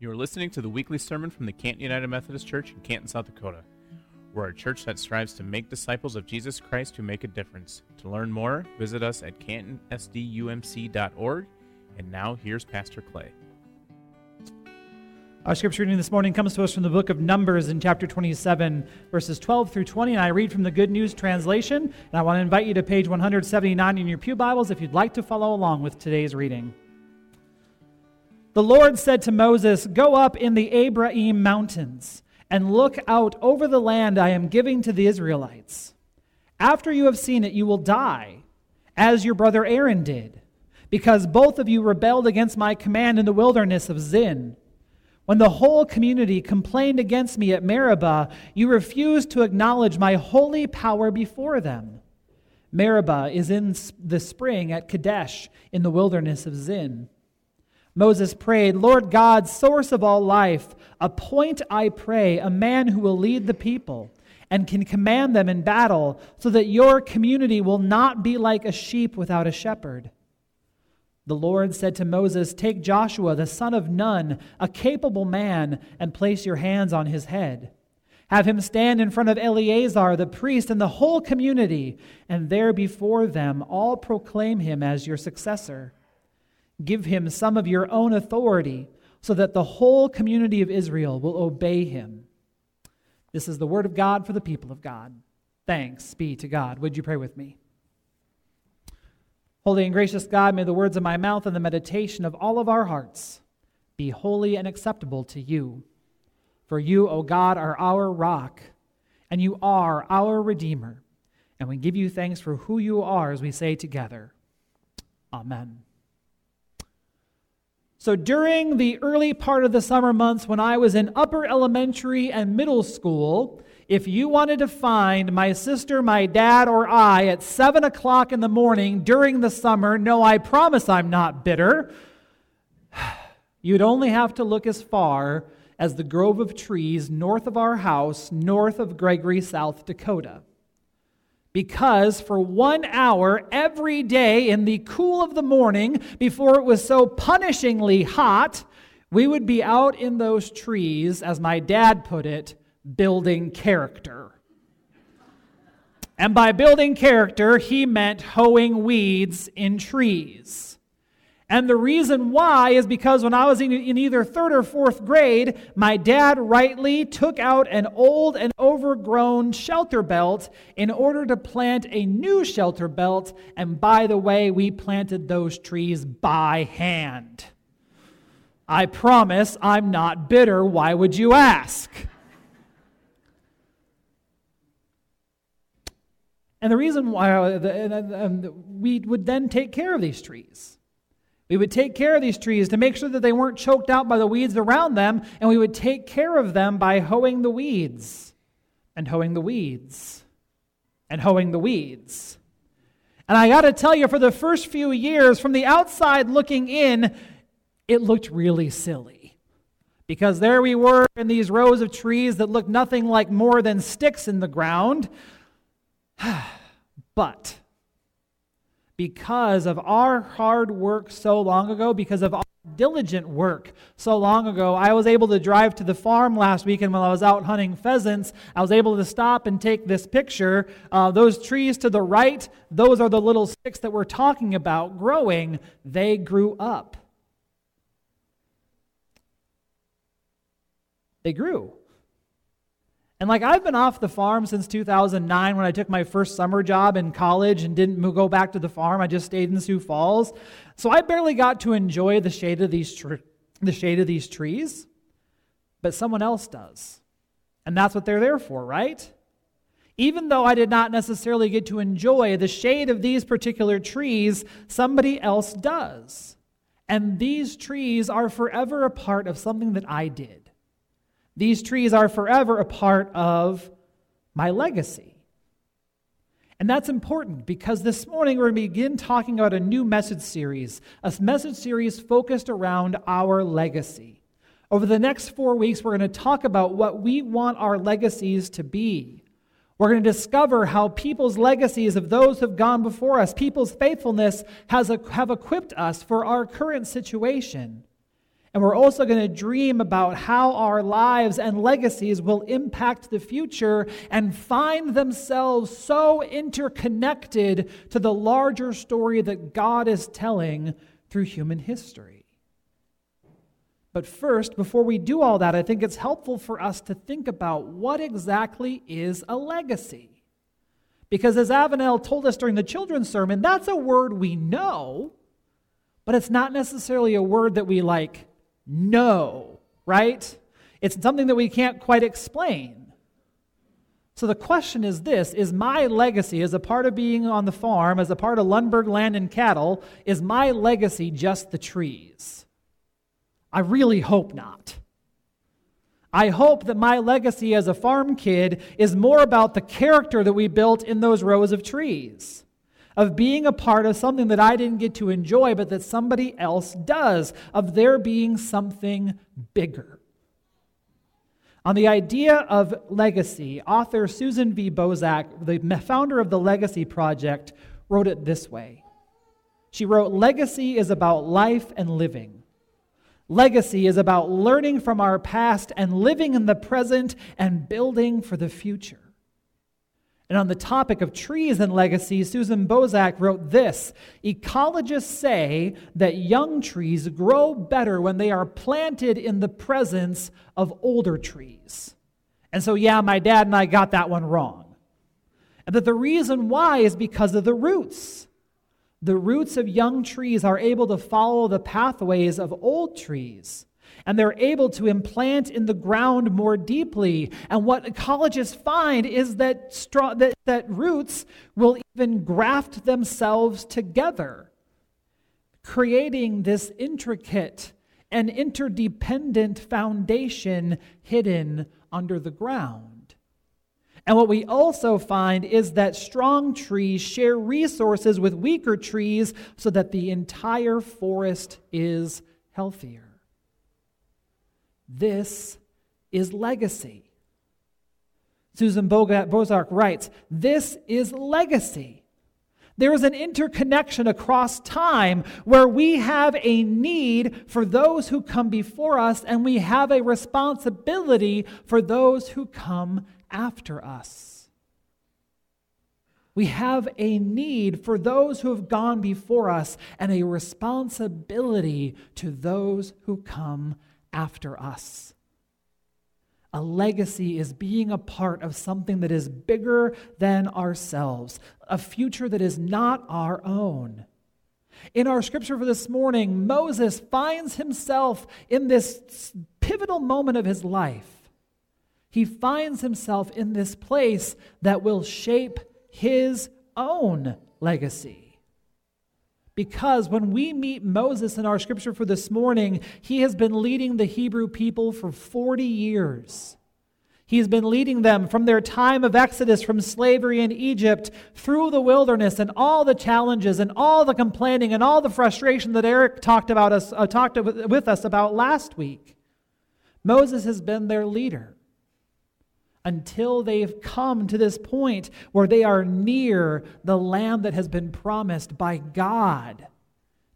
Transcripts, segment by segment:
You are listening to the weekly sermon from the Canton United Methodist Church in Canton, South Dakota. We're a church that strives to make disciples of Jesus Christ who make a difference. To learn more, visit us at cantonsdumc.org. And now here's Pastor Clay. Our scripture reading this morning comes to us from the book of Numbers in chapter 27, verses 12 through 20. And I read from the Good News translation. And I want to invite you to page 179 in your Pew Bibles if you'd like to follow along with today's reading. The Lord said to Moses, Go up in the Abarim mountains and look out over the land I am giving to the Israelites. After you have seen it, you will die, as your brother Aaron did, because both of you rebelled against my command in the wilderness of Zin. When the whole community complained against me at Meribah, you refused to acknowledge my holy power before them. Meribah is in the spring at Kadesh in the wilderness of Zin. Moses prayed, Lord God, source of all life, appoint, I pray, a man who will lead the people and can command them in battle, so that your community will not be like a sheep without a shepherd. The Lord said to Moses, Take Joshua, the son of Nun, a capable man, and place your hands on his head. Have him stand in front of Eleazar the priest and the whole community, and there before them all proclaim him as your successor. Give him some of your own authority so that the whole community of Israel will obey him. This is the word of God for the people of God. Thanks be to God. Would you pray with me? Holy and gracious God, may the words of my mouth and the meditation of all of our hearts be holy and acceptable to you. For you, O God, are our rock, and you are our Redeemer. And we give you thanks for who you are as we say together, Amen. So during the early part of the summer months when I was in upper elementary and middle school, if you wanted to find my sister, my dad, or I at 7 o'clock in the morning during the summer, no, I promise I'm not bitter, you'd only have to look as far as the grove of trees north of our house, north of Gregory, South Dakota because for one hour every day in the cool of the morning, before it was so punishingly hot, we would be out in those trees, as my dad put it, building character. And by building character, he meant hoeing weeds in trees. And the reason why is because when I was in, in, either third or fourth grade, my dad rightly took out an old and overgrown shelter belt in order to plant a new shelter belt. And by the way, we planted those trees by hand. I promise I'm not bitter. Why would you ask? And the reason why we would then take care of these trees. We would take care of these trees to make sure that they weren't choked out by the weeds around them, and we would take care of them by hoeing the weeds, and hoeing the weeds, and hoeing the weeds. And I got to tell you, for the first few years, from the outside looking in, it looked really silly. Because there we were in these rows of trees that looked nothing like more than sticks in the ground. but because of our hard work so long ago, because of our diligent work so long ago. I was able to drive to the farm last weekend while I was out hunting pheasants. I was able to stop and take this picture. Uh, those trees to the right, those are the little sticks that we're talking about growing. They grew up. They grew. And like I've been off the farm since 2009 when I took my first summer job in college and didn't go back to the farm. I just stayed in Sioux Falls. So I barely got to enjoy the shade of these the shade of these trees, but someone else does. And that's what they're there for, right? Even though I did not necessarily get to enjoy the shade of these particular trees, somebody else does. And these trees are forever a part of something that I did. These trees are forever a part of my legacy. And that's important because this morning we're going to begin talking about a new message series, a message series focused around our legacy. Over the next four weeks, we're going to talk about what we want our legacies to be. We're going to discover how people's legacies of those who have gone before us, people's faithfulness, has have equipped us for our current situation. And we're also going to dream about how our lives and legacies will impact the future and find themselves so interconnected to the larger story that God is telling through human history. But first, before we do all that, I think it's helpful for us to think about what exactly is a legacy. Because as Avenel told us during the children's sermon, that's a word we know, but it's not necessarily a word that we like know, right? It's something that we can't quite explain. So the question is this Is my legacy, as a part of being on the farm, as a part of Lundberg land and cattle, is my legacy just the trees? I really hope not. I hope that my legacy as a farm kid is more about the character that we built in those rows of trees of being a part of something that I didn't get to enjoy, but that somebody else does, of there being something bigger. On the idea of legacy, author Susan V. Bosak, the founder of the Legacy Project, wrote it this way. She wrote, Legacy is about life and living. Legacy is about learning from our past and living in the present and building for the future. And on the topic of trees and legacy, Susan Bosak wrote this Ecologists say that young trees grow better when they are planted in the presence of older trees. And so, yeah, my dad and I got that one wrong. And that the reason why is because of the roots. The roots of young trees are able to follow the pathways of old trees and they're able to implant in the ground more deeply. And what ecologists find is that, that, that roots will even graft themselves together, creating this intricate and interdependent foundation hidden under the ground. And what we also find is that strong trees share resources with weaker trees so that the entire forest is healthier. This is legacy. Susan Bosak writes, This is legacy. There is an interconnection across time where we have a need for those who come before us, and we have a responsibility for those who come after us. We have a need for those who have gone before us and a responsibility to those who come after us. A legacy is being a part of something that is bigger than ourselves, a future that is not our own. In our scripture for this morning, Moses finds himself in this pivotal moment of his life. He finds himself in this place that will shape his own legacy. Because when we meet Moses in our scripture for this morning, he has been leading the Hebrew people for 40 years. He's been leading them from their time of exodus from slavery in Egypt through the wilderness and all the challenges and all the complaining and all the frustration that Eric talked about us uh, talked with us about last week. Moses has been their leader until they've come to this point where they are near the land that has been promised by God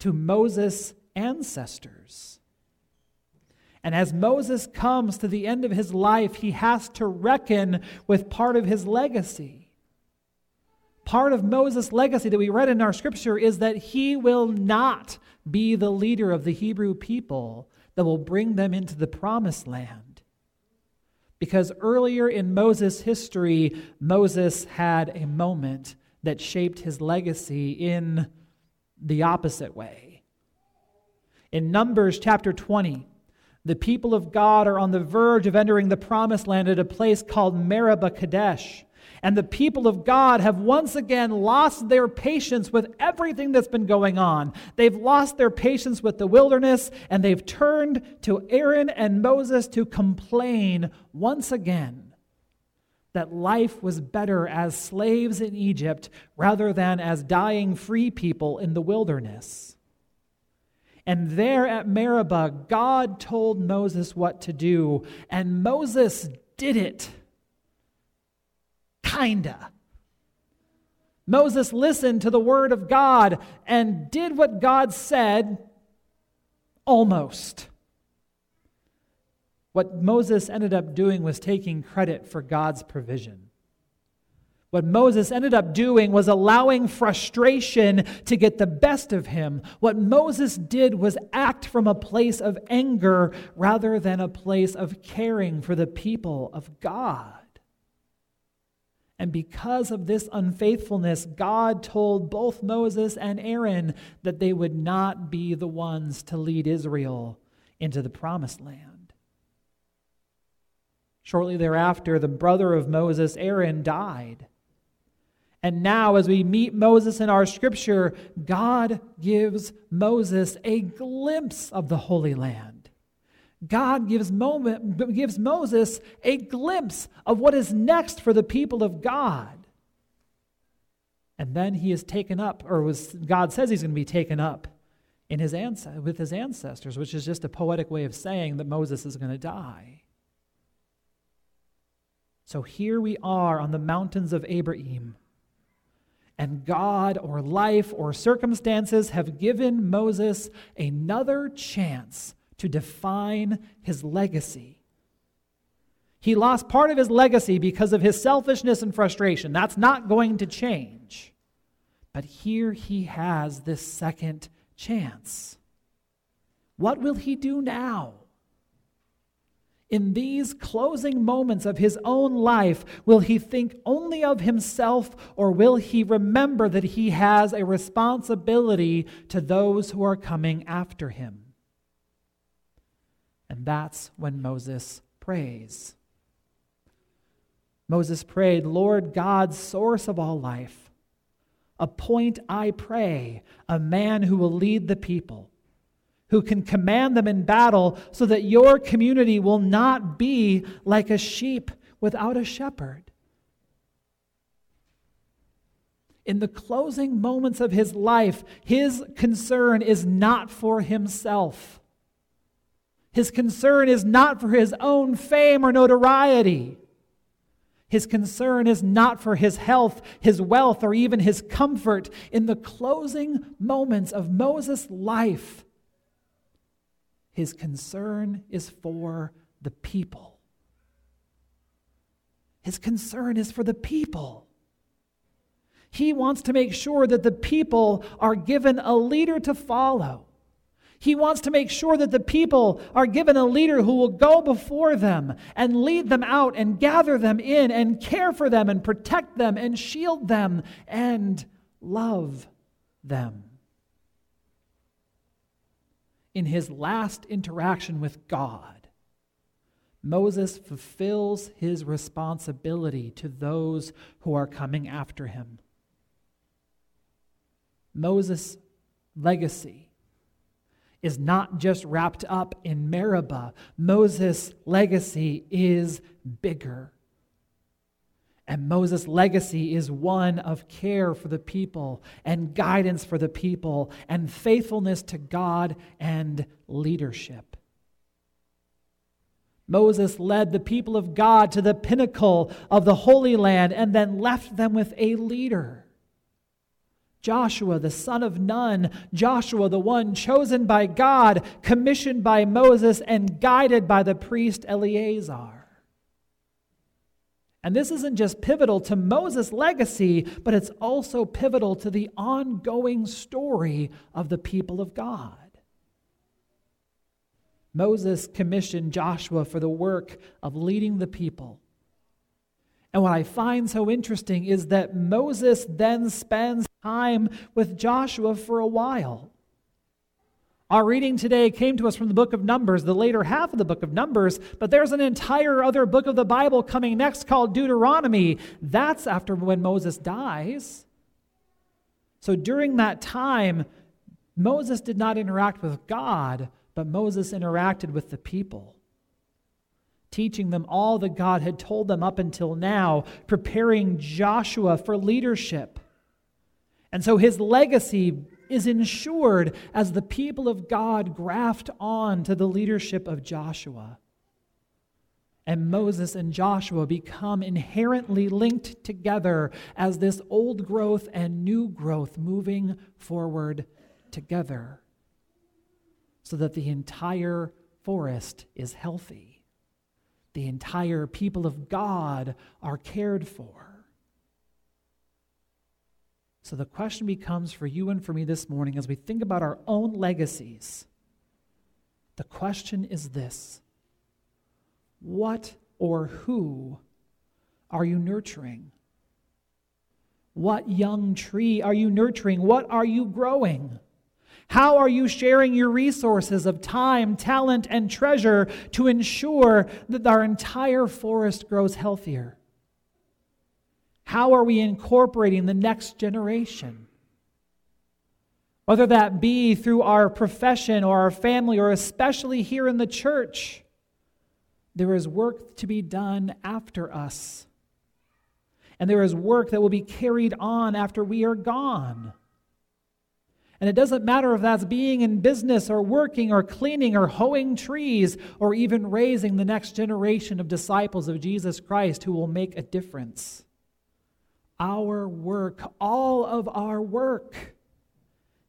to Moses' ancestors. And as Moses comes to the end of his life, he has to reckon with part of his legacy. Part of Moses' legacy that we read in our scripture is that he will not be the leader of the Hebrew people that will bring them into the promised land. Because earlier in Moses' history, Moses had a moment that shaped his legacy in the opposite way. In Numbers chapter 20, the people of God are on the verge of entering the promised land at a place called Meribah Kadesh. And the people of God have once again lost their patience with everything that's been going on. They've lost their patience with the wilderness, and they've turned to Aaron and Moses to complain once again that life was better as slaves in Egypt rather than as dying free people in the wilderness. And there at Meribah, God told Moses what to do, and Moses did it. Kinda. Moses listened to the word of God and did what God said almost. What Moses ended up doing was taking credit for God's provision. What Moses ended up doing was allowing frustration to get the best of him. What Moses did was act from a place of anger rather than a place of caring for the people of God. And because of this unfaithfulness, God told both Moses and Aaron that they would not be the ones to lead Israel into the promised land. Shortly thereafter, the brother of Moses, Aaron, died. And now, as we meet Moses in our scripture, God gives Moses a glimpse of the Holy Land. God gives, moment, gives Moses a glimpse of what is next for the people of God. And then he is taken up, or was, God says he's going to be taken up in his with his ancestors, which is just a poetic way of saying that Moses is going to die. So here we are on the mountains of Abarim and God or life or circumstances have given Moses another chance to define his legacy. He lost part of his legacy because of his selfishness and frustration. That's not going to change. But here he has this second chance. What will he do now? In these closing moments of his own life, will he think only of himself or will he remember that he has a responsibility to those who are coming after him? And that's when Moses prays. Moses prayed, Lord God, source of all life, appoint, I pray, a man who will lead the people who can command them in battle so that your community will not be like a sheep without a shepherd. In the closing moments of his life, his concern is not for himself. His concern is not for his own fame or notoriety. His concern is not for his health, his wealth, or even his comfort. In the closing moments of Moses' life, his concern is for the people. His concern is for the people. He wants to make sure that the people are given a leader to follow. He wants to make sure that the people are given a leader who will go before them and lead them out and gather them in and care for them and protect them and shield them and love them in his last interaction with God, Moses fulfills his responsibility to those who are coming after him. Moses' legacy is not just wrapped up in Meribah. Moses' legacy is bigger. And Moses' legacy is one of care for the people and guidance for the people and faithfulness to God and leadership. Moses led the people of God to the pinnacle of the Holy Land and then left them with a leader. Joshua, the son of Nun, Joshua, the one chosen by God, commissioned by Moses, and guided by the priest Eleazar. And this isn't just pivotal to Moses' legacy, but it's also pivotal to the ongoing story of the people of God. Moses commissioned Joshua for the work of leading the people. And what I find so interesting is that Moses then spends time with Joshua for a while. Our reading today came to us from the book of Numbers, the later half of the book of Numbers, but there's an entire other book of the Bible coming next called Deuteronomy. That's after when Moses dies. So during that time, Moses did not interact with God, but Moses interacted with the people, teaching them all that God had told them up until now, preparing Joshua for leadership. And so his legacy is ensured as the people of God graft on to the leadership of Joshua. And Moses and Joshua become inherently linked together as this old growth and new growth moving forward together so that the entire forest is healthy. the entire people of God are cared for. So the question becomes for you and for me this morning as we think about our own legacies. The question is this What or who are you nurturing? What young tree are you nurturing? What are you growing? How are you sharing your resources of time, talent, and treasure to ensure that our entire forest grows healthier? How are we incorporating the next generation? Whether that be through our profession or our family, or especially here in the church, there is work to be done after us. And there is work that will be carried on after we are gone. And it doesn't matter if that's being in business or working or cleaning or hoeing trees or even raising the next generation of disciples of Jesus Christ who will make a difference. Our work, all of our work,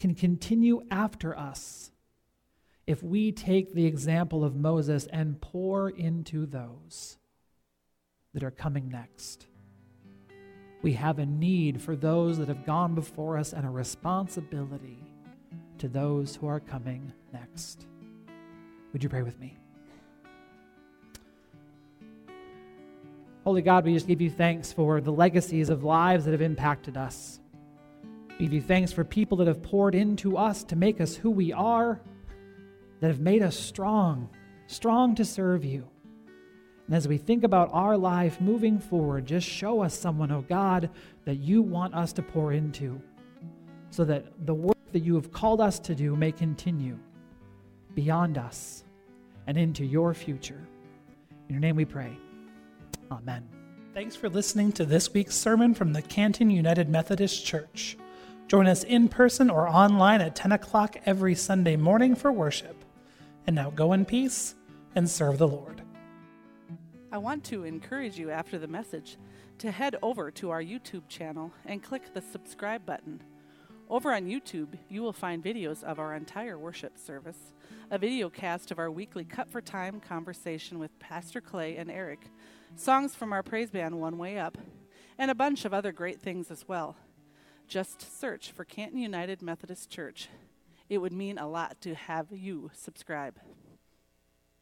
can continue after us if we take the example of Moses and pour into those that are coming next. We have a need for those that have gone before us and a responsibility to those who are coming next. Would you pray with me? Holy God, we just give you thanks for the legacies of lives that have impacted us. We give you thanks for people that have poured into us to make us who we are, that have made us strong, strong to serve you. And as we think about our life moving forward, just show us someone, oh God, that you want us to pour into so that the work that you have called us to do may continue beyond us and into your future. In your name we pray. Amen. Thanks for listening to this week's sermon from the Canton United Methodist Church. Join us in person or online at 10 o'clock every Sunday morning for worship. And now go in peace and serve the Lord. I want to encourage you after the message to head over to our YouTube channel and click the subscribe button. Over on YouTube, you will find videos of our entire worship service, a video cast of our weekly Cut for Time conversation with Pastor Clay and Eric, songs from our praise band One Way Up, and a bunch of other great things as well. Just search for Canton United Methodist Church. It would mean a lot to have you subscribe.